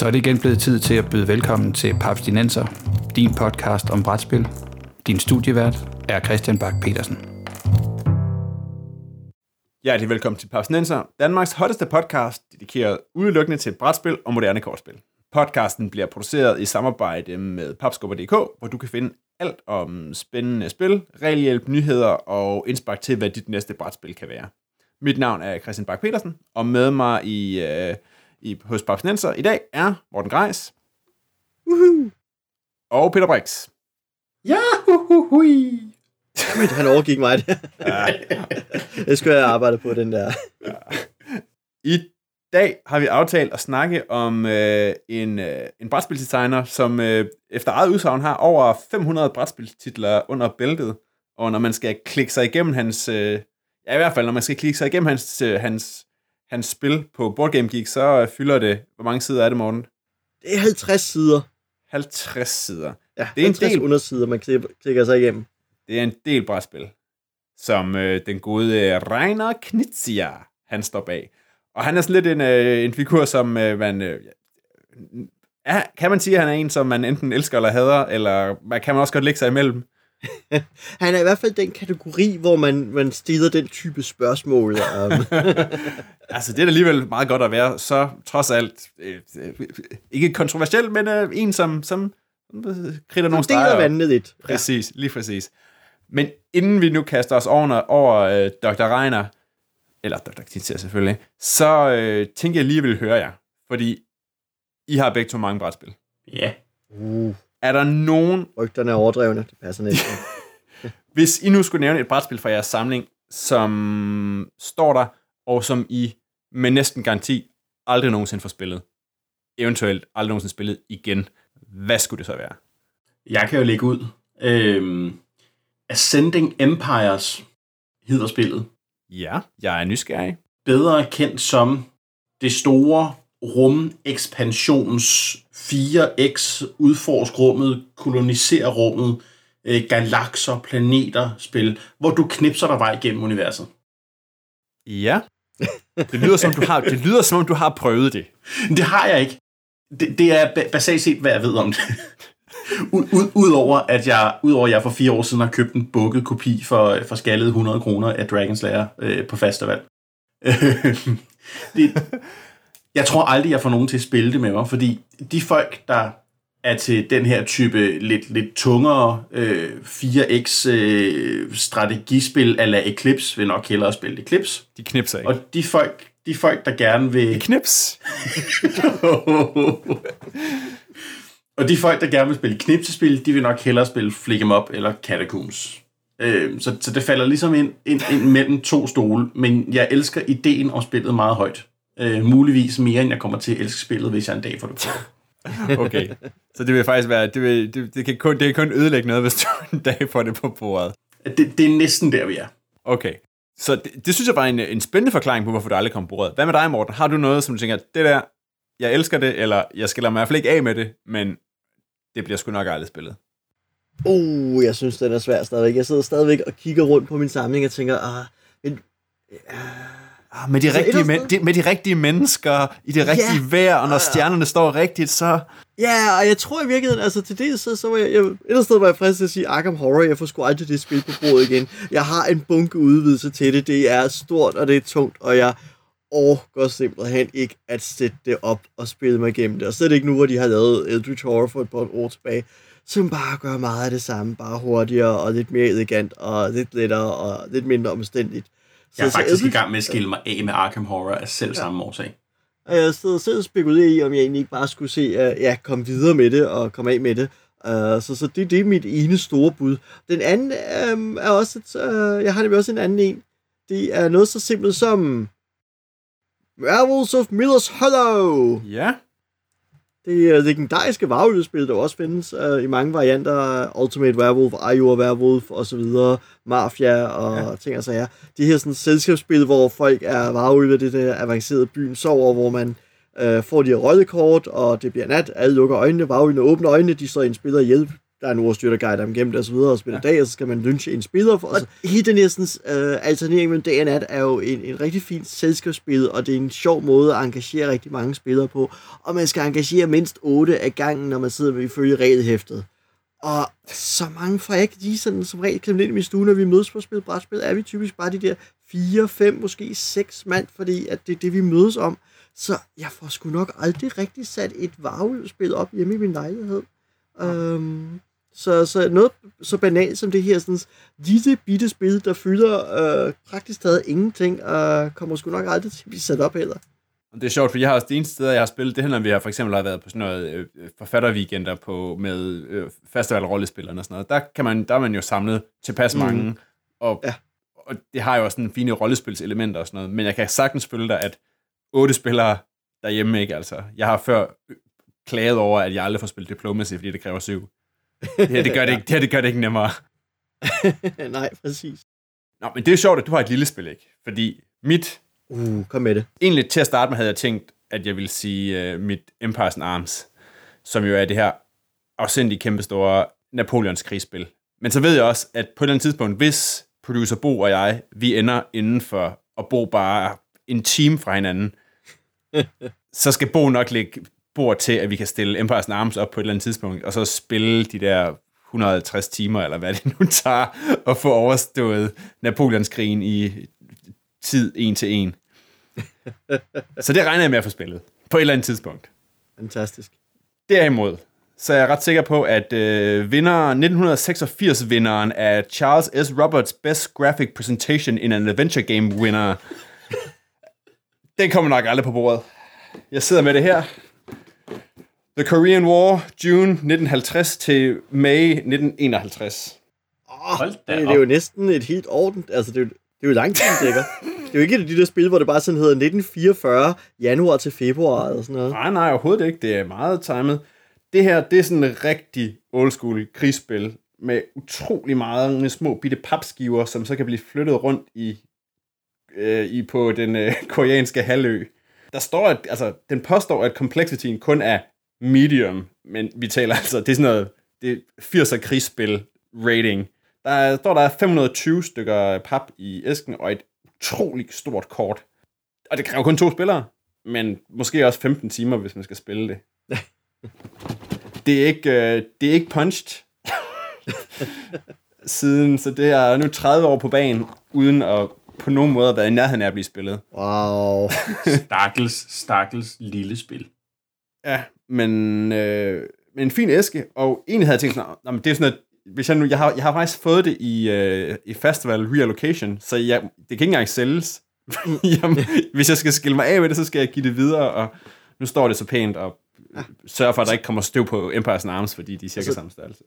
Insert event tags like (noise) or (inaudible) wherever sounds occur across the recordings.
Så er det igen blevet tid til at byde velkommen til Papstinenser, din podcast om brætspil. Din studievært er Christian Bak petersen Hjertelig velkommen til Papstinenser, Danmarks hotteste podcast, dedikeret udelukkende til brætspil og moderne kortspil. Podcasten bliver produceret i samarbejde med papskubber.dk, hvor du kan finde alt om spændende spil, regelhjælp, nyheder og indspark til, hvad dit næste brætspil kan være. Mit navn er Christian Bak petersen og med mig i, øh, i, hos Papstinenser i dag er Morten Greis. Woohoo! Og Peter Brix. Ja, huhuhui. Jamen, han overgik mig det. Ja. det skulle jeg arbejde på, den der. Ja. I dag har vi aftalt at snakke om øh, en, øh, en brætspilsdesigner, som øh, efter eget udsagn har over 500 brætspilstitler under bæltet. Og når man skal klikke sig igennem hans... Øh, ja, i hvert fald, når man skal klikke sig igennem hans, øh, hans, hans spil på Board Game Geek, så øh, fylder det... Hvor mange sider er det, morgen? Det er 50 sider. 50 sider. Ja, det er en del undersider, man klikker sig igennem. Det er en del brætspil, som øh, den gode Reiner Knizia, han står bag. Og han er sådan lidt en, øh, en figur, som øh, man... Øh, ja, kan man sige, at han er en, som man enten elsker eller hader, eller man kan man også godt lægge sig imellem? (laughs) han er i hvert fald den kategori, hvor man, man stiller den type spørgsmål. Um. (laughs) altså, det er alligevel meget godt at være så trods alt, øh, øh, ikke kontroversiel, men øh, en, som, som kridter nogle streger. Det er vandet lidt. Præcis, lige præcis. Men inden vi nu kaster os over, over øh, Dr. Reiner, eller Dr. Knizia selvfølgelig, så øh, tænker jeg lige, at jeg vil høre jer. Fordi I har begge to mange brætspil. Ja. Uh. Er der nogen... Rygterne er overdrevne, det passer næsten. (laughs) Hvis I nu skulle nævne et brætspil fra jeres samling, som står der, og som I med næsten garanti aldrig nogensinde får spillet, eventuelt aldrig nogensinde spillet igen, hvad skulle det så være? Jeg kan jo lægge ud. Øhm, Ascending Empires hedder spillet. Ja, jeg er nysgerrig. Bedre kendt som det store rum-ekspansions 4X, udforsk rummet, koloniser rummet, øh, galakser, planeter spil, hvor du knipser dig vej gennem universet. Ja. Det lyder, som, du har, det lyder som om, du har prøvet det. (laughs) Det har jeg ikke. Det, det er basalt set, hvad jeg ved om det. Udover at jeg, udover at jeg for fire år siden har købt en bukket kopi for, for skaldet 100 kroner af Dragon Slayer øh, på festival. (laughs) det, jeg tror aldrig, jeg får nogen til at spille det med mig, fordi de folk, der er til den her type lidt, lidt tungere øh, 4X øh, strategispil ala Eclipse, vil nok hellere spille Eclipse. De knipser ikke. Og de folk, de folk der gerne vil... De knips! (laughs) Og de folk, der gerne vil spille knipsespil, de vil nok hellere spille Flick em Up eller Catacombs. Øh, så, så det falder ligesom ind, ind, ind mellem to stole, men jeg elsker ideen om spillet meget højt. Øh, muligvis mere, end jeg kommer til at elske spillet, hvis jeg en dag får det på. (laughs) okay, så det vil faktisk være, det, vil, det, det, kan kun, det kan kun ødelægge noget, hvis du en dag får det på bordet. Det, det er næsten der, vi er. Okay, så det, det synes jeg bare er en, en spændende forklaring på, hvorfor du aldrig kom på bordet. Hvad med dig, Morten? Har du noget, som du tænker, det der, jeg elsker det, eller jeg skal lade mig i hvert fald ikke af med det, men det bliver sgu nok aldrig spillet. Uh, jeg synes, den er svær stadigvæk. Jeg sidder stadigvæk og kigger rundt på min samling og tænker, ah, men, uh, ah, med, de altså, rigtige, men, de, med de rigtige mennesker, i det rigtige yeah. vejr, og når stjernerne står rigtigt, så... Ja, og jeg tror i virkeligheden, altså til det, så, så var jeg, jeg et sted var jeg frisk til at sige Arkham Horror, jeg får sgu aldrig det spil på bordet igen. Jeg har en bunke udvidelse til det, det er stort, og det er tungt, og jeg overgår simpelthen ikke at sætte det op og spille mig igennem det. Og slet ikke nu, hvor de har lavet Eldritch Horror for et par år tilbage, som bare gør meget af det samme, bare hurtigere og lidt mere elegant og lidt lettere og lidt mindre omstændigt. Så, jeg er faktisk Eldritch... i gang med at skille mig af med Arkham Horror af selv ja. samme årsag. Og jeg sidder selv og spekulerer i, om jeg egentlig ikke bare skulle se, at ja, komme videre med det og komme af med det. Uh, så, så det, det er mit ene store bud. Den anden um, er også, et, uh, jeg har nemlig også en anden en. Det er noget så simpelt som Werewolves of Miller's Hollow. Ja. Det er legendariske varulvespil, der også findes uh, i mange varianter. Ultimate Werewolf, Ayur Werewolf og så videre. Mafia og ja. ting og sager. De her sådan selskabsspil, hvor folk er varulve, det der avancerede byen sover, hvor man uh, får de her rollekort, og det bliver nat. Alle lukker øjnene, varulvene åbner øjnene, de står i en spiller hjælp der er en ordstyr, der guider dem gennem det og så videre, og spiller ja. dag, og så skal man lynche en spiller for. Og hele den her øh, alternering mellem dag og nat er jo en, en rigtig fin selskabsspil, og det er en sjov måde at engagere rigtig mange spillere på. Og man skal engagere mindst 8 af gangen, når man sidder med ifølge regelhæftet. Og så mange får jeg ikke lige sådan som regel klemt ind i min stue, når vi mødes på at spille brætspil, er vi typisk bare de der fire, fem, måske seks mand, fordi at det er det, vi mødes om. Så jeg får sgu nok aldrig rigtig sat et varvespil op hjemme i min lejlighed. Um, så, så noget så banalt som det her sådan, lille bitte spil, der fylder øh, praktisk taget ingenting, og øh, kommer sgu nok aldrig til at blive sat op heller. Det er sjovt, for jeg har også det eneste sted, jeg har spillet, det er, når vi har for eksempel har været på sådan noget øh, forfatterweekender på, med øh, festival rollespillerne og sådan noget. Der, kan man, der er man jo samlet tilpas mm. mange, og, ja. og det har jo også en fine rollespilselementer og sådan noget. Men jeg kan sagtens følge dig, at otte spillere derhjemme ikke, altså. Jeg har før klaget over, at jeg aldrig får spillet Diplomacy, fordi det kræver syv. Det her, det gør det ikke, det her, det gør det ikke nemmere. (laughs) Nej, præcis. Nå, men det er sjovt, at du har et lille spil, ikke? Fordi mit... Uh, kom med det. Egentlig til at starte med havde jeg tænkt, at jeg ville sige uh, mit Empire's Arms, som jo er det her afsindige kæmpestore Napoleons krigsspil. Men så ved jeg også, at på et eller andet tidspunkt, hvis producer Bo og jeg, vi ender inden for at bo bare en time fra hinanden, (laughs) så skal Bo nok lægge bord til, at vi kan stille Empire's Arms op på et eller andet tidspunkt, og så spille de der 150 timer, eller hvad det nu tager, og få overstået Napoleonskrigen i tid en til en. så det regner jeg med at få spillet, på et eller andet tidspunkt. Fantastisk. Derimod, så er jeg ret sikker på, at øh, vinder 1986-vinderen af Charles S. Roberts Best Graphic Presentation in an Adventure Game winner, den kommer nok aldrig på bordet. Jeg sidder med det her. The Korean War, June 1950 til May 1951. Oh, Hold da det, det er jo næsten et helt orden. Altså, det er jo, det er jo lang tid, sikkert. Det er jo ikke et af de der spil, hvor det bare sådan hedder 1944, januar til februar eller sådan noget. Nej, nej, overhovedet ikke. Det er meget timet. Det her, det er sådan en rigtig old school krigsspil med utrolig meget små bitte papskiver, som så kan blive flyttet rundt i, øh, i på den øh, koreanske halvø. Der står, at altså, den påstår, at complexityen kun er medium, men vi taler altså, det er sådan noget, det er 80'er krigsspil rating. Der står der er 520 stykker pap i æsken, og et utroligt stort kort. Og det kræver kun to spillere, men måske også 15 timer, hvis man skal spille det. (laughs) det er ikke, øh, det er ikke punched (laughs) siden, så det er nu 30 år på banen, uden at på nogen måde være i nærheden af at blive spillet. Wow. stakkels, stakkels lille spil. Ja, men, øh, men en fin æske, og egentlig havde jeg tænkt sådan, nah, det er sådan noget, hvis jeg nu, jeg har, jeg har faktisk fået det i, øh, i festival reallocation, så jeg, det kan ikke engang sælges. (laughs) Jamen, hvis jeg skal skille mig af med det, så skal jeg give det videre, og nu står det så pænt, og ja. sørge for, at der ikke kommer støv på Empire's Arms, fordi de er cirka altså, samme størrelse.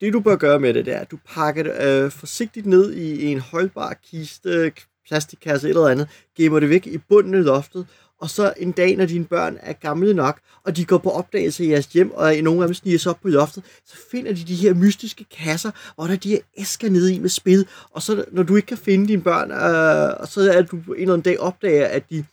Det du bør gøre med det, det er, at du pakker det øh, forsigtigt ned i en holdbar kiste, plastikkasse eller andet, gemmer det væk i bunden af loftet, og så en dag, når dine børn er gamle nok, og de går på opdagelse i jeres hjem, og nogle af dem sniger sig op på loftet, så finder de de her mystiske kasser, hvor der er de her æsker nede i med spil, og så når du ikke kan finde dine børn, øh, og så er du en eller anden dag opdager, at de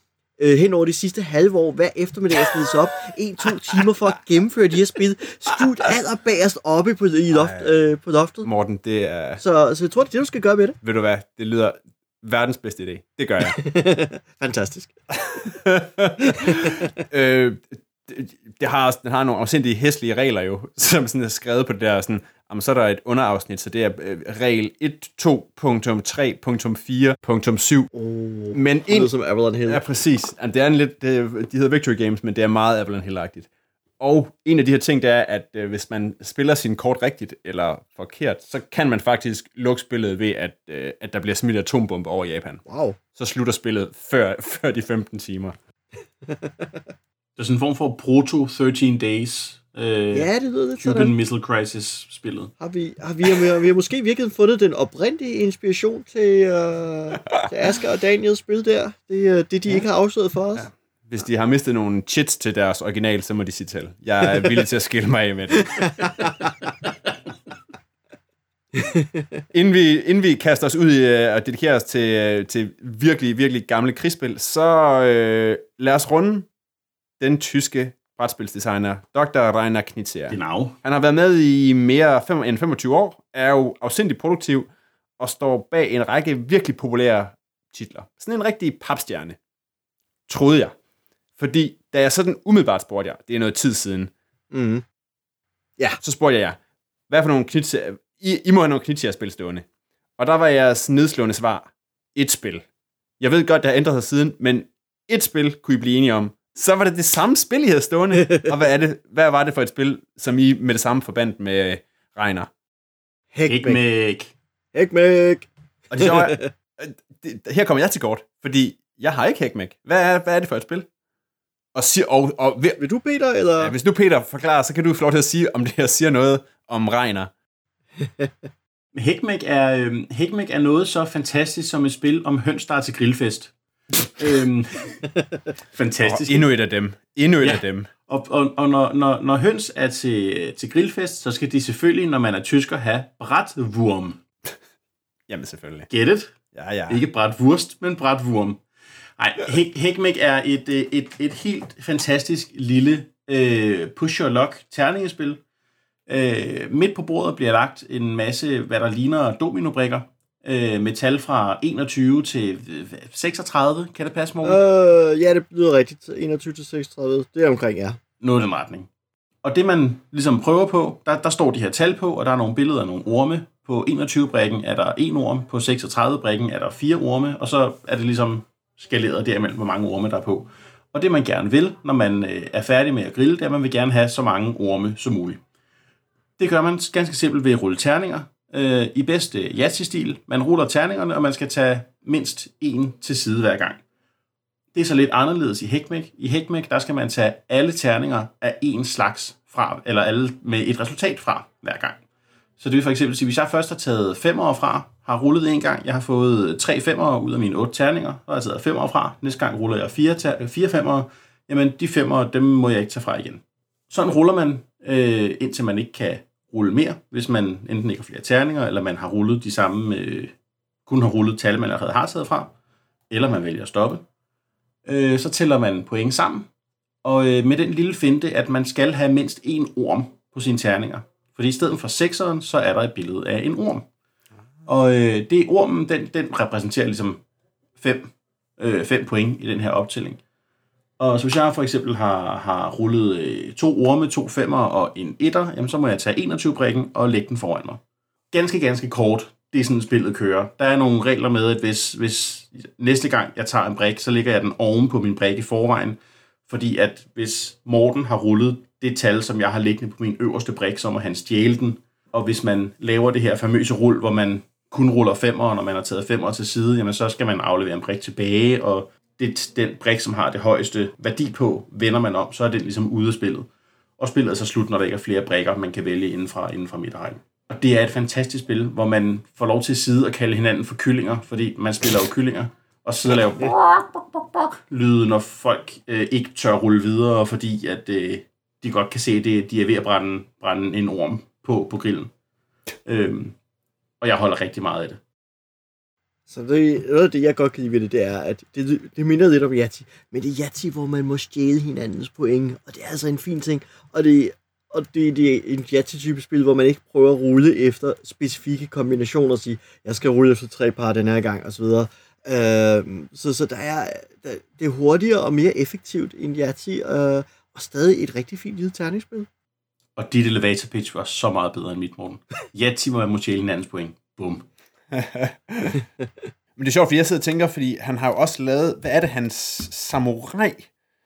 øh, hen over de sidste halve år, hver eftermiddag er sig op, en-to timer for at gennemføre de her spil, skjult allerbagerst oppe på, i loft, øh, på loftet. Morten, det er... Så, så jeg tror, det er det, du skal gøre med det. Ved du hvad, det lyder verdens bedste idé. Det gør jeg. (laughs) Fantastisk. (laughs) øh, det, det, har, det har nogle afsindige hæslige regler jo, (laughs) som sådan er skrevet på det der, sådan, jamen, så er der et underafsnit, så det er øh, regel 1.2.3.4.7. Oh, men en, som Avalon Hill. Ja, præcis. Altså, det er en lidt, det, de hedder Victory Games, men det er meget Avalon Hill-agtigt. Og en af de her ting, det er, at øh, hvis man spiller sin kort rigtigt eller forkert, så kan man faktisk lukke spillet ved, at, øh, at der bliver smidt atombombe over Japan. Wow. Så slutter spillet før, (laughs) før de 15 timer. (laughs) det er sådan en form for proto 13 days. Øh, ja, det lyder lidt Cuban sådan. Missile Crisis spillet. Har vi, har vi, har vi, vi har måske virkelig fundet den oprindelige inspiration til, øh, til Asger og Daniels spil der. Det, øh, det de ja. ikke har afsløret for os. Ja. Hvis de har mistet nogle chits til deres original, så må de sige til. Jeg er villig til at skille mig af med det. (laughs) inden, vi, inden vi kaster os ud i uh, og dedikerer os til, uh, til virkelig, virkelig gamle krigsspil, så uh, lad os runde den tyske brætspilsdesigner, Dr. Rainer Knizia. Genau. Han har været med i mere fem, end 25 år, er jo afsindig produktiv, og står bag en række virkelig populære titler. Sådan en rigtig papstjerne. Troede jeg. Fordi da jeg sådan umiddelbart spurgte jer, det er noget tid siden, Mm. så spurgte jeg jer, hvad for nogle knitser, I, I må have nogle knitser-spil stående. Og der var jeres nedslående svar, et spil. Jeg ved godt, det har ændret sig siden, men et spil kunne I blive enige om. Så var det det samme spil, I havde stående. (laughs) og hvad, er det, hvad var det for et spil, som I med det samme forbandt med Regner? Ikke Hækmæk. Hækmæk. Og det sjove er, (laughs) øh, det, her kommer jeg til kort, fordi jeg har ikke Hackmæk. Hvad er, hvad er det for et spil? Og, siger, og, og ved, Vil du, Peter, eller? ja, hvis nu Peter forklarer, så kan du få lov til at sige, om det her siger noget om Regner. Hækmæk (laughs) er, øh, Hækmæk er noget så fantastisk som et spil om høns, der er til grillfest. (laughs) øhm, Og fantastisk. endnu et af dem. Endnu et Ja. af dem. Og, og, og når, når, når høns er til, til grillfest, så skal de selvfølgelig, når man er tysker, have bratwurm. Jamen selvfølgelig. Get it? Ja, ja. Ikke bratwurst, men bratwurm. Nej, Hæk- Hækmæk er et, øh, et, et helt fantastisk lille øh, push your luck terningespil. Øh, midt på bordet bliver lagt en masse, hvad der ligner dominobrikker, øh, med tal fra 21 til øh, 36, kan det passe, Morten? Øh, ja, det lyder rigtigt. 21 til 36. Det er omkring, ja. noget i den retning. Og det man ligesom prøver på, der, der står de her tal på, og der er nogle billeder af nogle orme. På 21-brækken er der en orm, på 36-brækken er der fire orme, og så er det ligesom skaleret derimellem, hvor mange orme der er på. Og det man gerne vil, når man øh, er færdig med at grille, det er, at man vil gerne have så mange orme som muligt. Det gør man ganske simpelt ved at rulle terninger øh, i bedste Yahtzee-stil. Man ruller terningerne, og man skal tage mindst en til side hver gang. Det er så lidt anderledes i Hækmæk. I Hækmæk, der skal man tage alle terninger af én slags fra, eller alle med et resultat fra hver gang. Så det vil for eksempel sige, hvis jeg først har taget femmer fra, har rullet en gang, jeg har fået tre femmer ud af mine otte terninger, og har jeg taget år fra, næste gang ruller jeg fire, ter- øh, fire femmer, jamen de femmer, dem må jeg ikke tage fra igen. Sådan ruller man, øh, indtil man ikke kan rulle mere, hvis man enten ikke har flere terninger, eller man har rullet de samme, øh, kun har rullet tal, man allerede har taget fra, eller man vælger at stoppe øh, så tæller man point sammen, og øh, med den lille finte, at man skal have mindst én orm på sine terninger. Fordi i stedet for sekseren, så er der et billede af en orm. Og øh, det ormen, den, den repræsenterer ligesom fem, øh, fem point i den her optælling. Og så hvis jeg for eksempel har, har rullet øh, to orme, to femmer og en etter, jamen så må jeg tage 21-brikken og lægge den foran mig. Ganske, ganske kort. Det er sådan, spillet kører. Der er nogle regler med, at hvis, hvis næste gang jeg tager en brik, så lægger jeg den oven på min brik i forvejen. Fordi at hvis Morten har rullet det tal, som jeg har liggende på min øverste brik, så må han stjæle den. Og hvis man laver det her famøse rull, hvor man kun ruller femmer, og når man har taget femmer til side, jamen så skal man aflevere en brik tilbage, og det, den brik, som har det højeste værdi på, vender man om, så er den ligesom ude af spillet. Og spillet er så slut, når der ikke er flere brikker, man kan vælge inden fra, inden fra midterregn. Og det er et fantastisk spil, hvor man får lov til at sidde og kalde hinanden for kyllinger, fordi man spiller jo kyllinger, og sidder og laver bok, bok, bok, bok, lyde, når folk øh, ikke tør rulle videre, fordi at øh, de godt kan se, at det, de er ved at brænde, brænde en orm på, på grillen. Øhm, og jeg holder rigtig meget af det. Så det, noget af det, jeg godt kan lide ved det, det er, at det, det minder lidt om Yati, Men det er Yati, hvor man må stjæle hinandens point, og det er altså en fin ting. Og det, og det, det er en Yati-type spil, hvor man ikke prøver at rulle efter specifikke kombinationer og sige, jeg skal rulle efter tre par den her gang, osv. Øh, så, så der er, der, det er hurtigere og mere effektivt end Yati, øh, og stadig et rigtig fint lille terningsspil. Og dit elevator pitch var så meget bedre end mit, Morten. Ja, timer jeg må stjæle hinandens point. Bum. (laughs) Men det er sjovt, fordi jeg sidder og tænker, fordi han har jo også lavet, hvad er det, hans samurai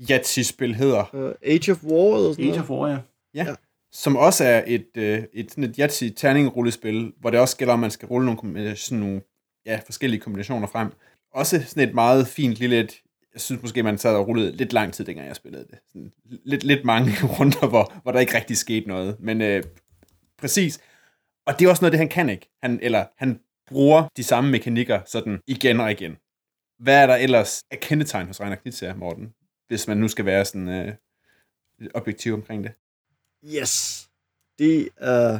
Yahtzee-spil hedder, Uh, Age of War eller sådan Age noget. of War, ja. ja. som også er et, øh, et, sådan et Yahtzee terning-rullespil, hvor det også gælder, om man skal rulle nogle, kombina- sådan nogle ja, forskellige kombinationer frem. Også sådan et meget fint lille, et, jeg synes måske, man sad og rullede lidt lang tid, dengang jeg spillede det. Sådan lidt, lidt mange (laughs) runder, hvor, hvor der ikke rigtig skete noget. Men øh, præcis. Og det er også noget, det han kan ikke. Han, eller han bruger de samme mekanikker sådan igen og igen. Hvad er der ellers af kendetegn hos Reiner Knizia, Morten? Hvis man nu skal være sådan øh, lidt objektiv omkring det. Yes. Det er... (laughs)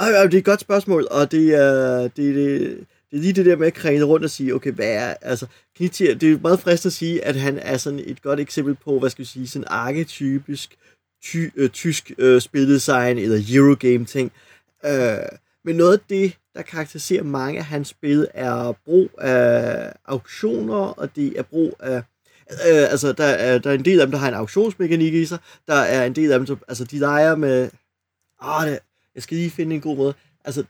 Øh... ej, det er et godt spørgsmål, og det er, det, det, det er lige det der med at kræne rundt og sige, okay, hvad er, altså, Knitier, det er meget frist at sige, at han er sådan et godt eksempel på, hvad skal vi sige, sådan arketypisk ty, øh, tysk øh, spildesign eller Eurogame ting. Øh, men noget af det, der karakteriserer mange af hans spil, er brug af auktioner, og det er brug af Øh, altså, der er, der er en del af dem, der har en auktionsmekanik i sig. Der er en del af dem, der, altså, de leger med... Åh, det, jeg skal lige finde en god måde. Altså,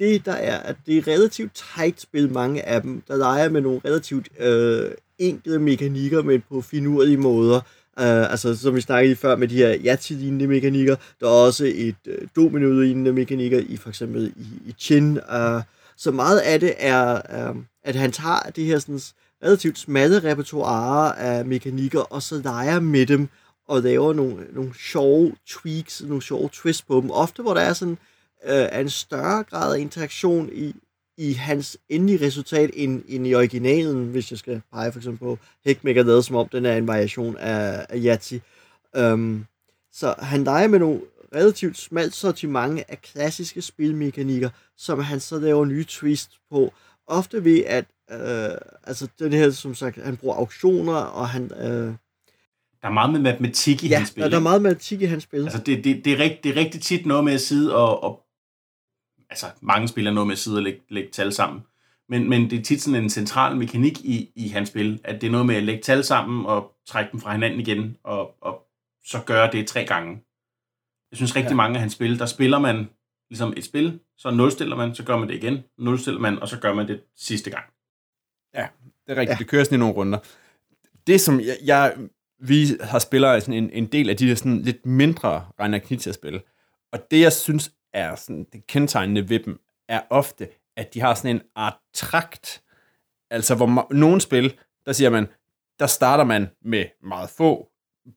det der er, at det er relativt tight spil, mange af dem, der leger med nogle relativt øh, enkle mekanikker, men på finurlige måder. Uh, altså, som vi snakkede før med de her Yahtzee-lignende mekanikker, der er også et uh, domino-lignende mekanikker i for eksempel i, i Chin. Uh, så meget af det er, uh, at han tager det her sådan, relativt smalle repertoire af mekanikker, og så leger med dem og laver nogle, nogle sjove tweaks, nogle sjove twists på dem. Ofte, hvor der er sådan uh, en større grad af interaktion i, i hans endelige resultat end, end i originalen, hvis jeg skal pege for eksempel på Heckmaker lavet som om den er en variation af, af Yahtzee. Um, så han leger med nogle relativt smalt sortiment af klassiske spilmekanikker, som han så laver nye twist på. Ofte ved, at øh, altså den her, som sagt, han bruger auktioner, og han... Øh, der er meget med matematik i ja, hans spil. Ja, der er meget matematik i hans spil. Altså, det, det, det, er rigt, det er rigtig tit noget med at sidde og, og altså, mange spiller noget med at sidde og lægge, lægge tal sammen. Men, men det er tit sådan en central mekanik i, i hans spil, at det er noget med at lægge tal sammen og trække dem fra hinanden igen, og, og så gøre det tre gange. Jeg synes rigtig ja. mange af hans spil, der spiller man ligesom et spil, så nulstiller man, så gør man det igen, nulstiller man, og så gør man det sidste gang. Ja, det er rigtigt. Ja. Det kører sådan i nogle runder. Det, som jeg, jeg vi har spiller sådan en, en del af de der sådan lidt mindre Reiner Knizia-spil, og det, jeg synes er sådan det kendetegnende ved dem, er ofte, at de har sådan en art trakt, altså hvor nogle spil, der siger man, der starter man med meget få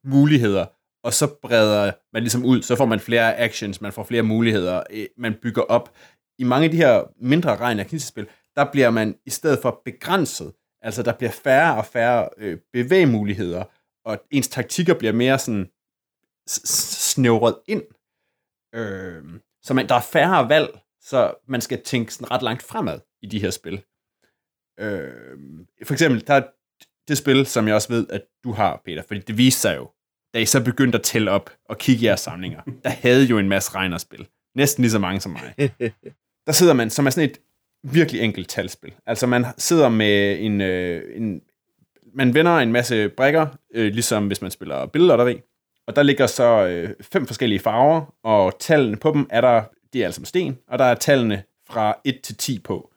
muligheder, og så breder man ligesom ud, så får man flere actions, man får flere muligheder, øh, man bygger op. I mange af de her mindre regn spil der bliver man i stedet for begrænset, altså der bliver færre og færre øh, bevægemuligheder, og ens taktikker bliver mere sådan snævret ind. Øh, så man, der er færre valg, så man skal tænke sådan ret langt fremad i de her spil. Øh, for eksempel, der er det spil, som jeg også ved, at du har, Peter, fordi det viste sig jo, da I så begyndte at tælle op og kigge i jeres samlinger, der havde jo en masse regnerspil. Næsten lige så mange som mig. (laughs) Der sidder man, som er sådan et virkelig enkelt talspil. Altså man sidder med en, øh, en man vender en masse brækker, øh, ligesom hvis man spiller billedlotteri, og der ligger så øh, fem forskellige farver, og tallene på dem er der, det er altså sten, og der er tallene fra 1 til 10 på.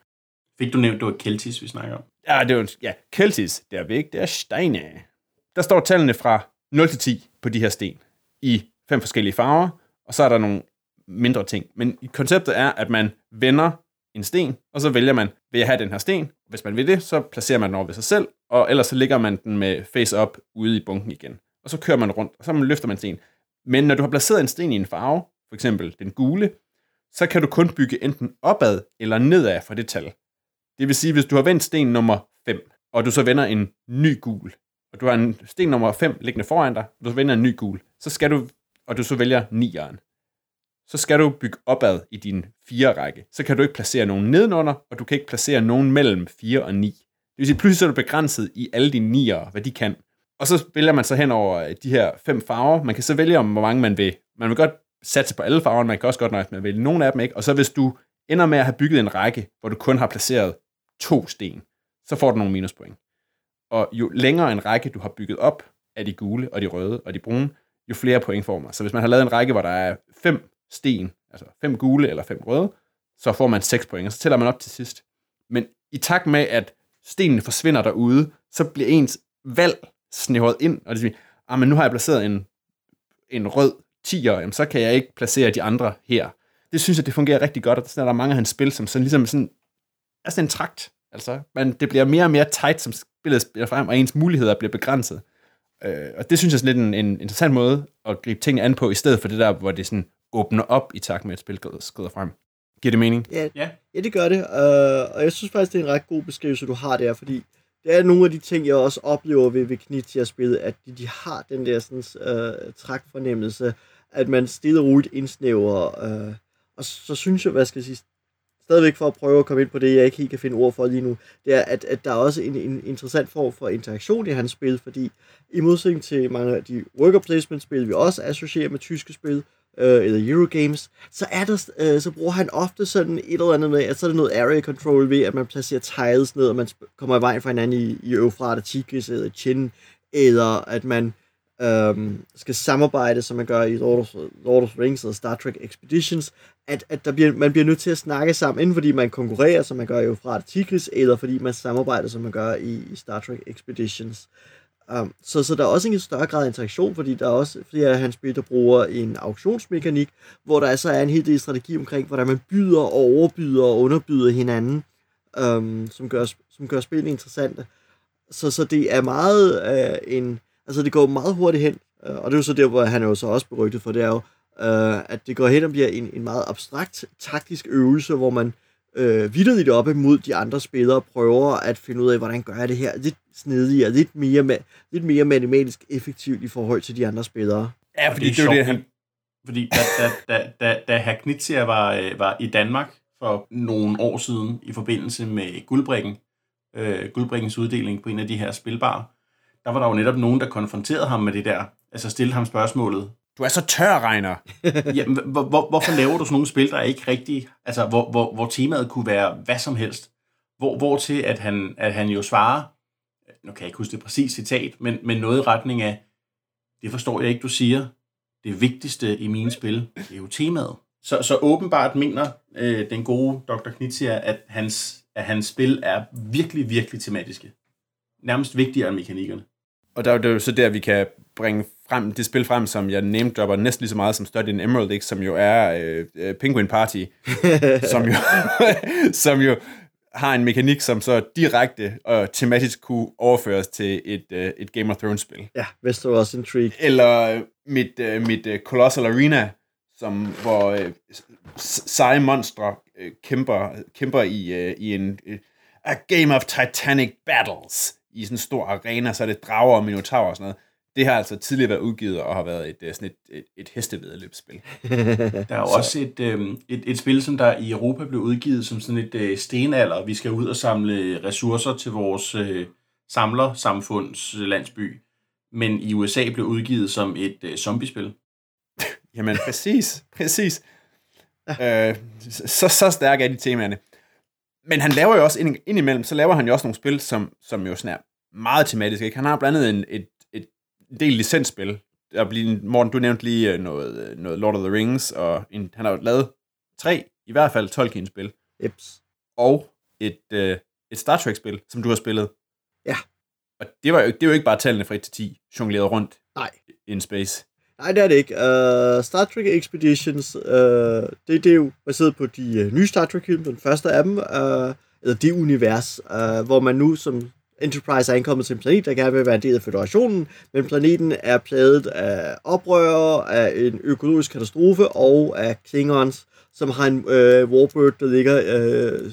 Fik du nævnt, det var Keltis, vi snakker om? Ja, det var, ja, Keltis, det er vigtigt, det er steine. Der står tallene fra 0 til 10 på de her sten, i fem forskellige farver, og så er der nogle mindre ting. Men konceptet er, at man vender en sten, og så vælger man, vil jeg have den her sten? Hvis man vil det, så placerer man den over ved sig selv, og ellers så ligger man den med face up ude i bunken igen. Og så kører man rundt, og så løfter man sten. Men når du har placeret en sten i en farve, for eksempel den gule, så kan du kun bygge enten opad eller nedad fra det tal. Det vil sige, hvis du har vendt sten nummer 5, og du så vender en ny gul, og du har en sten nummer 5 liggende foran dig, og du vender en ny gul, så skal du, og du så vælger 9'eren, så skal du bygge opad i din fire række. Så kan du ikke placere nogen nedenunder, og du kan ikke placere nogen mellem 4 og 9. Det vil sige, pludselig så er du begrænset i alle dine 9'ere, hvad de kan. Og så vælger man så hen over øh, de her fem farver. Man kan så vælge om, hvor mange man vil. Man vil godt satse på alle farverne, man kan også godt nøjes med at vælge nogle af dem, ikke? Og så hvis du ender med at have bygget en række, hvor du kun har placeret to sten, så får du nogle minuspoint. Og jo længere en række, du har bygget op af de gule og de røde og de brune, jo flere point får man. Så hvis man har lavet en række, hvor der er fem sten, altså fem gule eller fem røde, så får man 6 point, og så tæller man op til sidst. Men i takt med, at stenene forsvinder derude, så bliver ens valg snævret ind, og det siger, ah, men nu har jeg placeret en, en rød 10'er, jamen, så kan jeg ikke placere de andre her. Det synes jeg, det fungerer rigtig godt, og der er mange af hans spil, som sådan, ligesom sådan, er sådan en trakt. Altså, men det bliver mere og mere tight, som spillet spiller frem, og ens muligheder bliver begrænset. Øh, og det synes jeg er sådan lidt en, en interessant måde at gribe tingene an på, i stedet for det der, hvor det sådan åbner op i takt med, at spil skrider frem. Giver det mening? Ja, ja. ja det gør det. Uh, og jeg synes faktisk, det er en ret god beskrivelse, du har der, fordi det er nogle af de ting, jeg også oplever ved, ved Knizia-spillet, at de, de har den der sådan, øh, traktfornemmelse, at man stille og roligt indsnæver. Øh, og så synes jeg, hvad skal jeg sige, stadigvæk for at prøve at komme ind på det, jeg ikke helt kan finde ord for lige nu, det er, at, at der er også en, en interessant form for interaktion i hans spil, fordi i modsætning til mange af de worker placement spil, vi også associerer med tyske spil, øh, eller Eurogames, så, er der, øh, så bruger han ofte sådan et eller andet med, at så er der noget area control ved, at man placerer tiles ned, og man kommer i vejen for hinanden i, i Eufrat og Tigris eller Chin, eller at man øhm, skal samarbejde, som man gør i Lord of, Lord of Rings eller Star Trek Expeditions, at, at der bliver, man bliver nødt til at snakke sammen, enten fordi man konkurrerer, som man gør i Eufrat og Tigris, eller fordi man samarbejder, som man gør i, i Star Trek Expeditions. Um, så, så der er også en større grad af interaktion, fordi der er også flere af hans spil, der bruger en auktionsmekanik, hvor der altså er en hel del strategi omkring, hvordan man byder og overbyder og underbyder hinanden, um, som, gør, som gør spillet interessante. Så, så det er meget uh, en... Altså det går meget hurtigt hen, uh, og det er jo så der, hvor han er jo så også berygtet for, det er jo, uh, at det går hen og bliver en, en meget abstrakt taktisk øvelse, hvor man øh, vidderligt op imod de andre spillere, prøver at finde ud af, hvordan gør jeg det her lidt snedigere, lidt mere, lidt mere matematisk effektivt i forhold til de andre spillere. Ja, fordi det, det er jo det, han... Fordi da, da, da, da, da herr Knizia var, øh, var i Danmark for nogle år siden i forbindelse med guldbrikken, øh, guldbrikkens uddeling på en af de her spilbarer, der var der jo netop nogen, der konfronterede ham med det der, altså stille ham spørgsmålet, du er så tør, Regner. (laughs) ja, hvor, hvor, hvorfor laver du sådan nogle spil, der er ikke rigtig... Altså, hvor, hvor, hvor temaet kunne være hvad som helst? Hvor, hvor til, at han, at han jo svarer... Nu kan jeg ikke huske det præcis citat, men, men noget i retning af... Det forstår jeg ikke, du siger. Det vigtigste i mine spil, det er jo temaet. Så, så åbenbart mener øh, den gode Dr. Knizia, at hans, at hans spil er virkelig, virkelig tematiske. Nærmest vigtigere end mekanikkerne. Og der er det jo så der, vi kan bringe frem, det spil frem, som jeg name dropper næsten lige så meget som Study in Emerald, ikke? som jo er øh, Penguin Party, (laughs) som, jo, (laughs) som jo har en mekanik, som så direkte og tematisk kunne overføres til et, øh, et Game of Thrones-spil. Ja, Westeros Intrigue. Eller mit, øh, mit øh, Colossal Arena, som, hvor øh, seje monstre øh, kæmper, kæmper i, øh, i en øh, a game of titanic battles i sådan en stor arena, så er det drager og minotaurer og sådan noget det har altså tidligere været udgivet og har været et, øh, sådan et, et, et hestevedløbsspil. (laughs) der er jo så. også et, øh, et, et spil, som der i Europa blev udgivet som sådan et øh, stenalder. Vi skal ud og samle ressourcer til vores øh, samlersamfunds landsby. Men i USA blev udgivet som et øh, zombiespil. (laughs) Jamen præcis, præcis. øh, så, så stærke er de temaerne. Men han laver jo også ind, indimellem, så laver han jo også nogle spil, som, som jo sådan er meget tematiske. Ikke? Han har blandt andet en, et del licensspil. Der bliver, Morten, du nævnte lige øh, noget, øh, noget Lord of the Rings, og en, han har jo lavet tre, i hvert fald Tolkien-spil. Eps. Og et, øh, et Star Trek-spil, som du har spillet. Ja. Og det, var jo, det er jo ikke bare tallene fra 1 til 10, jongleret rundt Nej. in space. Nej, det er det ikke. Uh, Star Trek Expeditions, uh, det, det er jo baseret på de uh, nye Star Trek-film, den første af dem, uh, eller det univers, uh, hvor man nu som Enterprise er ankommet til en planet, der gerne vil være en del af federationen, men planeten er pladet af oprør, af en økologisk katastrofe og af Klingons, som har en øh, warbird, der ligger øh,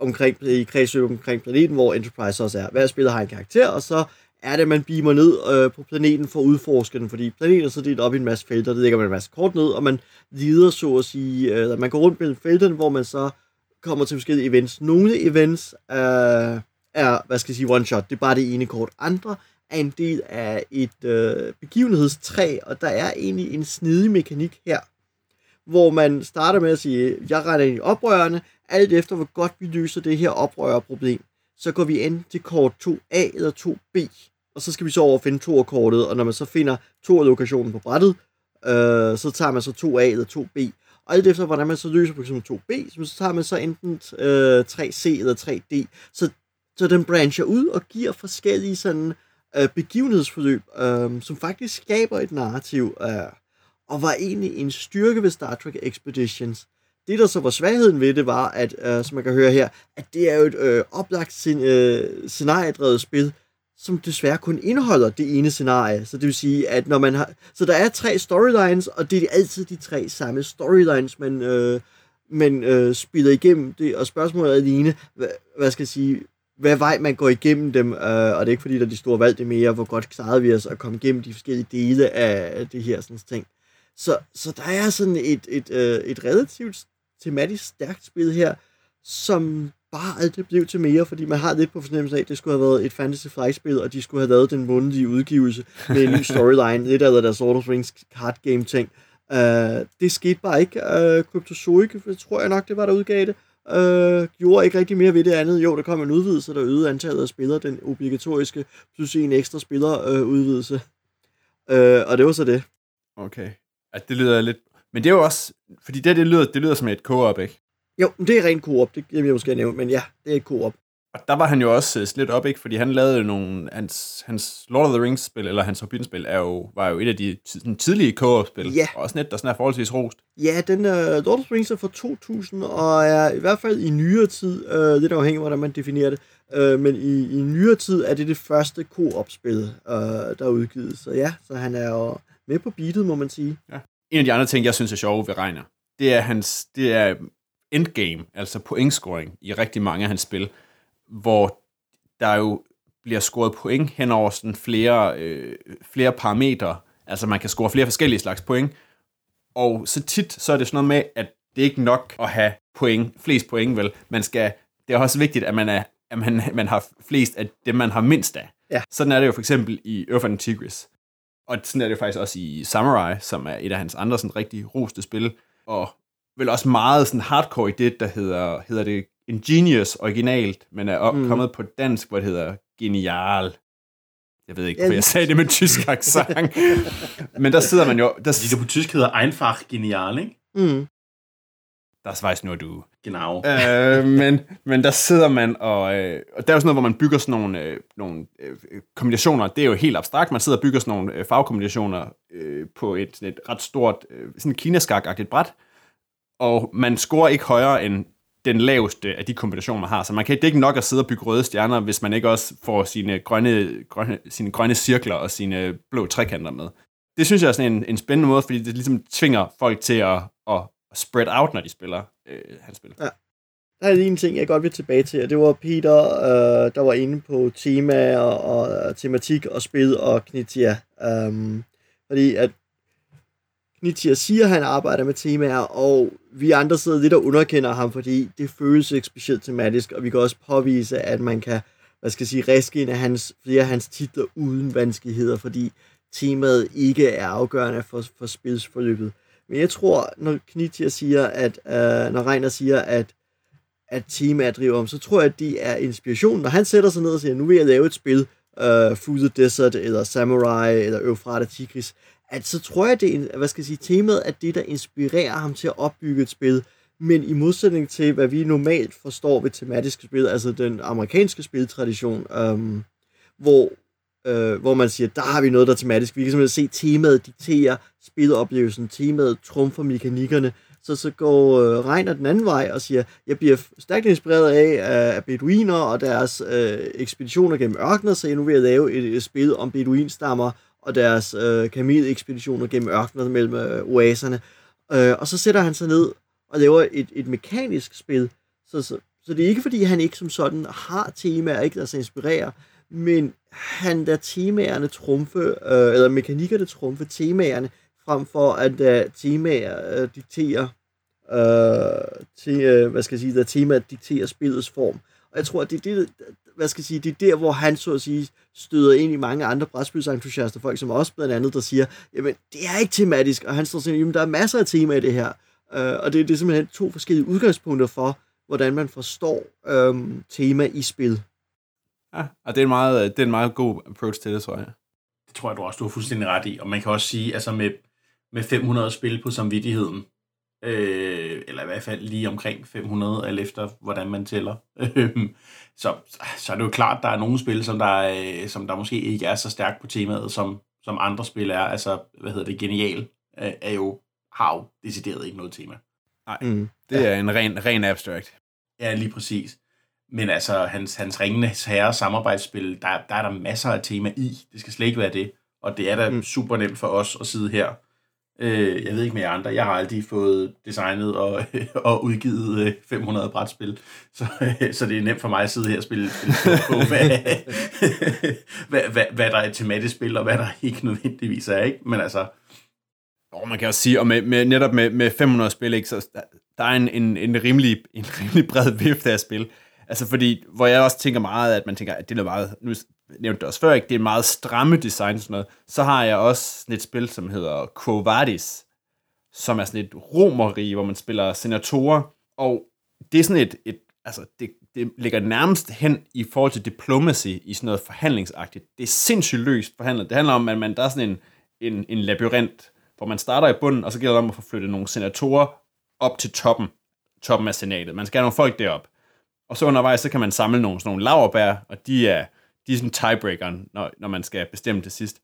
omkring, i kredsløb omkring planeten, hvor Enterprise også er. Hver spiller har en karakter, og så er det, at man beamer ned øh, på planeten for at udforske den, fordi planeten er så delt op i en masse felter, der ligger man en masse kort ned, og man lider så at sige, øh, man går rundt mellem felterne, hvor man så kommer til forskellige events. Nogle events er... Øh, er, hvad skal jeg sige, one shot. Det er bare det ene kort. Andre er en del af et øh, begivenhedstræ, og der er egentlig en snedig mekanik her, hvor man starter med at sige, jeg retter ind i oprørerne, alt efter hvor godt vi løser det her oprørerproblem. Så går vi ind til kort 2A eller 2B, og så skal vi så over og finde to kortet, og når man så finder to lokationen på brættet, øh, så tager man så 2A eller 2B. Og alt efter, hvordan man så løser for eksempel 2B, så tager man så enten øh, 3C eller 3D. Så så den brancher ud og giver forskellige sådan øh, begivenhedsforløb, øh, som faktisk skaber et narrativ, øh, og var egentlig en styrke ved Star Trek Expeditions. Det, der så var svagheden ved det, var, at, øh, som man kan høre her, at det er jo et øh, oplagt sin, øh, scenariedrevet spil, som desværre kun indeholder det ene scenarie. Så det vil sige, at når man har... Så der er tre storylines, og det er altid de tre samme storylines, man, øh, man øh, spiller igennem det. Og spørgsmålet er alene, hvad, hvad skal jeg sige, hvad vej man går igennem dem, øh, og det er ikke fordi, der er de store valg, det er mere, hvor godt klarede vi os at komme igennem de forskellige dele af det her sådan ting. Så, så der er sådan et, et, øh, et relativt tematisk stærkt spil her, som bare aldrig blev til mere, fordi man har lidt på fornemmelse af, at det skulle have været et Fantasy Flight-spil, og de skulle have lavet den månedlige udgivelse med en ny (laughs) storyline, lidt af deres Lord of Rings card game ting. Uh, det skete bare ikke. Uh, Cryptozoic, tror jeg nok, det var, der udgav det, uh, gjorde ikke rigtig mere ved det andet. Jo, der kom en udvidelse, der øgede antallet af spillere, den obligatoriske, plus en ekstra spiller uh, udvidelse. Uh, og det var så det. Okay. At det lyder lidt... Men det er jo også... Fordi det, det lyder, det lyder som et co-op, ikke? Jo, det er rent koop, det vil jeg måske nævne, men ja, det er et koop. Og der var han jo også uh, lidt op, ikke? Fordi han lavede jo nogle... Hans, hans Lord of the Rings-spil, eller hans Hobbit-spil, er jo, var jo et af de sådan, tidlige co-op-spil. Ja. Og også net, der sådan er forholdsvis rost. Ja, den uh, Lord of the Rings er fra 2000, og er i hvert fald i nyere tid, uh, lidt afhængig af, hvordan man definerer det, uh, men i, i nyere tid er det det første co-op-spil, uh, der er udgivet. Så ja, så han er jo med på beatet, må man sige. Ja. En af de andre ting, jeg synes er sjove ved Reiner, det er hans... Det er endgame, altså pointscoring i rigtig mange af hans spil, hvor der jo bliver scoret point hen over sådan flere, øh, flere parametre. Altså man kan score flere forskellige slags point. Og så tit, så er det sådan noget med, at det er ikke nok at have point, flest point vel. Man skal, det er også vigtigt, at man, er, at man, (laughs) man har flest af det, man har mindst af. Ja. Sådan er det jo for eksempel i and Tigris. Og sådan er det jo faktisk også i Samurai, som er et af hans andre sådan rigtig roste spil. Og vel også meget sådan hardcore i det, der hedder, hedder det Ingenious originalt, men er op, mm. kommet på dansk, hvor det hedder Genial. Jeg ved ikke, hvorfor jeg sagde det med tysk (laughs) accent. men der sidder man jo... Der, Fordi det på tysk hedder Einfach Genial, ikke? Mm. der er svejs nu, du. Genau. øh, men, men der sidder man, og, øh, og der er jo sådan noget, hvor man bygger sådan nogle, øh, nogle øh, kombinationer. Det er jo helt abstrakt. Man sidder og bygger sådan nogle øh, farvekombinationer øh, på et, et ret stort, øh, sådan kinaskak-agtigt bræt. Og man scorer ikke højere end den laveste af de kombinationer, man har. Så man kan, det er ikke nok at sidde og bygge røde stjerner, hvis man ikke også får sine grønne, grønne, sine grønne cirkler og sine blå trekanter med. Det synes jeg er sådan en, en spændende måde, fordi det ligesom tvinger folk til at, at spread out, når de spiller øh, hans spil. Der er lige en ting, jeg godt vil tilbage til, og det var Peter, øh, der var inde på tema og, og øh, tematik og spil og Knitia. Øhm, fordi at Knitia siger, at han arbejder med temaer, og vi andre sidder lidt og underkender ham, fordi det føles ikke specielt tematisk, og vi kan også påvise, at man kan, hvad skal jeg sige, riske en af hans, flere af hans titler uden vanskeligheder, fordi temaet ikke er afgørende for, for spilsforløbet. Men jeg tror, når Knittia siger, at, øh, når Reiner siger, at at temaet driver om, så tror jeg, at de er inspiration. Når han sætter sig ned og siger, nu vil jeg lave et spil, øh, Through the Desert, eller Samurai, eller Euphrata Tigris, at så tror jeg, det er, hvad skal jeg sige, temaet er det, der inspirerer ham til at opbygge et spil. Men i modsætning til, hvad vi normalt forstår ved tematiske spil, altså den amerikanske spiltradition, øhm, hvor, øh, hvor man siger, der har vi noget, der er tematisk. Vi kan simpelthen se temaet diktere spiloplevelsen, temaet trumfer mekanikkerne, så, så går øh, Reiner den anden vej og siger, jeg bliver stærkt inspireret af, af beduiner og deres øh, ekspeditioner gennem ørkener, så jeg nu vil jeg lave et, et spil om beduinstammer og deres øh, kamelekspeditioner gennem ørkener mellem øh, oaserne. Øh, og så sætter han sig ned og laver et, et mekanisk spil. Så, så, så det er ikke fordi, han ikke som sådan har temaer, ikke der sig inspirerer, men han lader temaerne trumfe, øh, eller mekanikkerne trumfe temaerne, frem for at uh, temaer øh, dikterer øh, til, øh, hvad skal jeg sige, der temaer dikterer spillets form. Og jeg tror, at det er det, hvad skal jeg sige, det er der, hvor han så at sige støder ind i mange andre brætspilsentusiaster, folk som også blandt andet, der siger, jamen, det er ikke tematisk, og han står sådan, jamen, der er masser af tema i det her. Uh, og det, det er simpelthen to forskellige udgangspunkter for, hvordan man forstår um, tema i spil. Ja, og det er, en meget, det er en meget god approach til det, tror jeg. Det tror jeg, du også du har fuldstændig ret i. Og man kan også sige, altså med, med 500 spil på samvittigheden, øh, eller i hvert fald lige omkring 500, alt efter hvordan man tæller, så, så er det jo klart, der er nogle spil, som der, øh, som der måske ikke er så stærkt på temaet, som, som andre spil er. Altså, hvad hedder det, Genial øh, er jo, har jo decideret ikke noget tema. Nej, mm. det er en ren, ren abstract. Ja, lige præcis. Men altså, hans, hans Ringenes Herre samarbejdsspil, der, der er der masser af tema i. Det skal slet ikke være det. Og det er da mm. super nemt for os at sidde her. Øh, jeg ved ikke med jer andre. Jeg har aldrig fået designet og, (laughs) og udgivet 500 brætspil. Så, så det er nemt for mig at sidde her og spille, spille på, (laughs) hvad, (laughs) hvad, hvad, hvad der er et tematisk spil, og hvad der ikke nødvendigvis er. Ikke? Men altså, Og man kan også sige, og med, med, netop med, med 500 spil, ikke, så der, der er en, en, en, rimelig, en rimelig bred vifte af spil. Altså fordi, hvor jeg også tænker meget, at man tænker, at det er meget, nu nævnte det også før, ikke, det er meget stramme design sådan noget, så har jeg også sådan et spil, som hedder Quo Vadis, som er sådan et romerige, hvor man spiller senatorer, og det er sådan et, et altså det, det ligger nærmest hen i forhold til diplomacy i sådan noget forhandlingsagtigt. Det er sindssygt løst forhandlet. Det handler om, at man, der er sådan en, en, en labyrint, hvor man starter i bunden, og så gælder det om at få flyttet nogle senatorer op til toppen, toppen af senatet. Man skal have nogle folk derop. Og så undervejs, så kan man samle nogle, sådan nogle laverbær, og de er, de er sådan tiebreakeren, når, når man skal bestemme til sidst.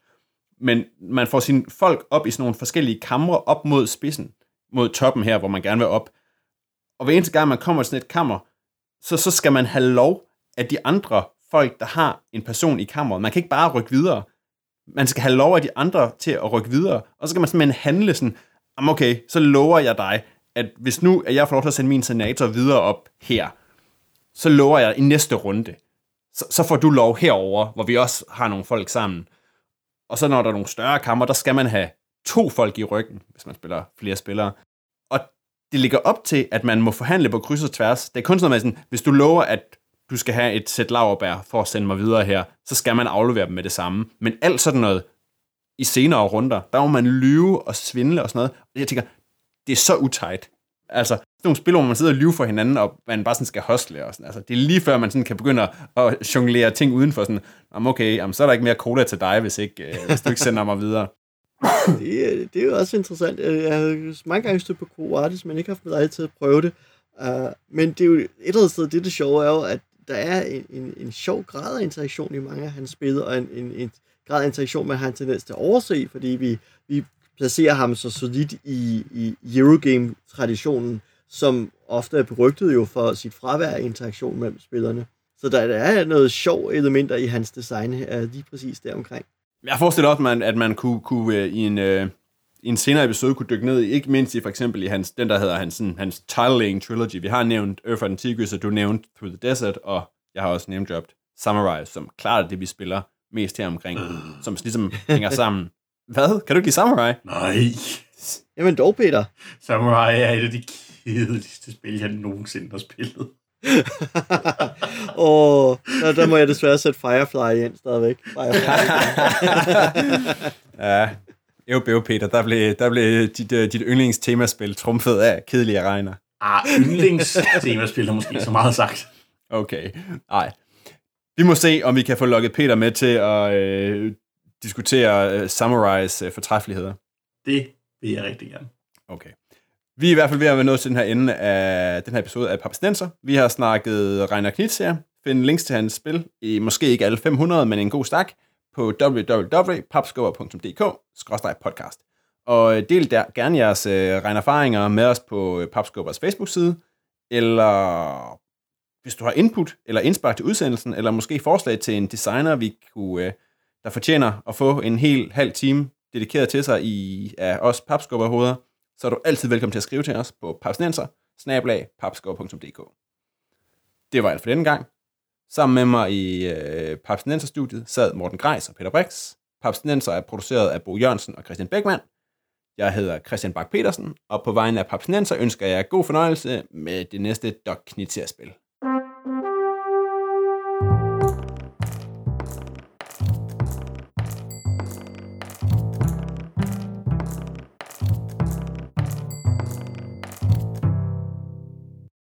Men man får sine folk op i sådan nogle forskellige kamre op mod spidsen, mod toppen her, hvor man gerne vil op. Og hver eneste gang, man kommer til sådan et kammer, så, så skal man have lov af de andre folk, der har en person i kammeret. Man kan ikke bare rykke videre. Man skal have lov af de andre til at rykke videre. Og så skal man simpelthen handle sådan, okay, så lover jeg dig, at hvis nu at jeg får lov til at sende min senator videre op her, så lover jeg i næste runde, så, så får du lov herover, hvor vi også har nogle folk sammen. Og så når der er nogle større kammer, der skal man have to folk i ryggen, hvis man spiller flere spillere. Og det ligger op til, at man må forhandle på kryds og tværs. Det er kun sådan at sådan, hvis du lover, at du skal have et sæt laverbær for at sende mig videre her, så skal man aflevere dem med det samme. Men alt sådan noget i senere runder, der må man lyve og svindle og sådan noget. Og jeg tænker, det er så utejt. Altså, sådan nogle spil, hvor man sidder og lyver for hinanden, og man bare sådan skal hostle og sådan. Altså, det er lige før, man sådan kan begynde at jonglere ting udenfor sådan, okay, jamen, så er der ikke mere cola til dig, hvis, ikke, øh, hvis du ikke sender mig videre. (laughs) det, øh, det er jo også interessant. Øh, jeg har mange gange stødt på Croatis, men ikke haft med til at prøve det. Uh, men det er jo et eller andet sted, det, det sjove er jo, at der er en, en, en sjov grad af interaktion i mange af hans spil, og en, en, en grad af interaktion, man har en tendens til at overse, fordi vi, vi placerer ham så solidt i, i Eurogame-traditionen, som ofte er berygtet jo for sit fravær af interaktion mellem spillerne. Så der, der er noget sjov elementer i hans design her, lige præcis der omkring. Jeg forestiller også, at man, at man kunne, kunne øh, i en, uh, i en senere episode kunne dykke ned i, ikke mindst i for eksempel i hans, den, der hedder hans, sådan, hans Tiling Trilogy. Vi har nævnt Earth and Tigris, og du nævnt Through the Desert, og jeg har også nævnt dropped Samurai, som klart er det, vi spiller mest her omkring, som ligesom hænger sammen. (laughs) Hvad? Kan du ikke lide Samurai? Nej. Jamen dog, Peter. Samurai er et af de kedeligste spil, jeg nogensinde har spillet. (laughs) Åh, oh, der, der må jeg desværre sætte Firefly ind stadigvæk. Firefly. (laughs) ja, jo, Beo Peter, der blev, der blev dit, uh, dit yndlingstemaspil trumfet af kedelige regner. Ah, yndlingstemaspil er måske så meget sagt. Okay, nej. Vi må se, om vi kan få lukket Peter med til at øh, diskutere øh, Samurais øh, fortræffeligheder. Det vil jeg rigtig gerne. Okay. Vi er i hvert fald ved at være nået til den her ende af den her episode af Papstenser. Vi har snakket Reiner Knitz her. Find links til hans spil i måske ikke alle 500, men en god stak på www.papskubber.dk-podcast. Og del der gerne jeres øh, erfaringer med os på Papskubbers Facebook-side, eller hvis du har input eller indspark til udsendelsen, eller måske forslag til en designer, vi kunne, øh, der fortjener at få en hel halv time dedikeret til sig i af os papskubberhoveder, så er du altid velkommen til at skrive til os på papsnenser Det var alt for denne gang. Sammen med mig i øh, Papsnenser-studiet sad Morten Greis og Peter Brix. Papsnenser er produceret af Bo Jørgensen og Christian Beckmann. Jeg hedder Christian Bak petersen og på vegne af Papsnenser ønsker jeg god fornøjelse med det næste dokknitterspil. spil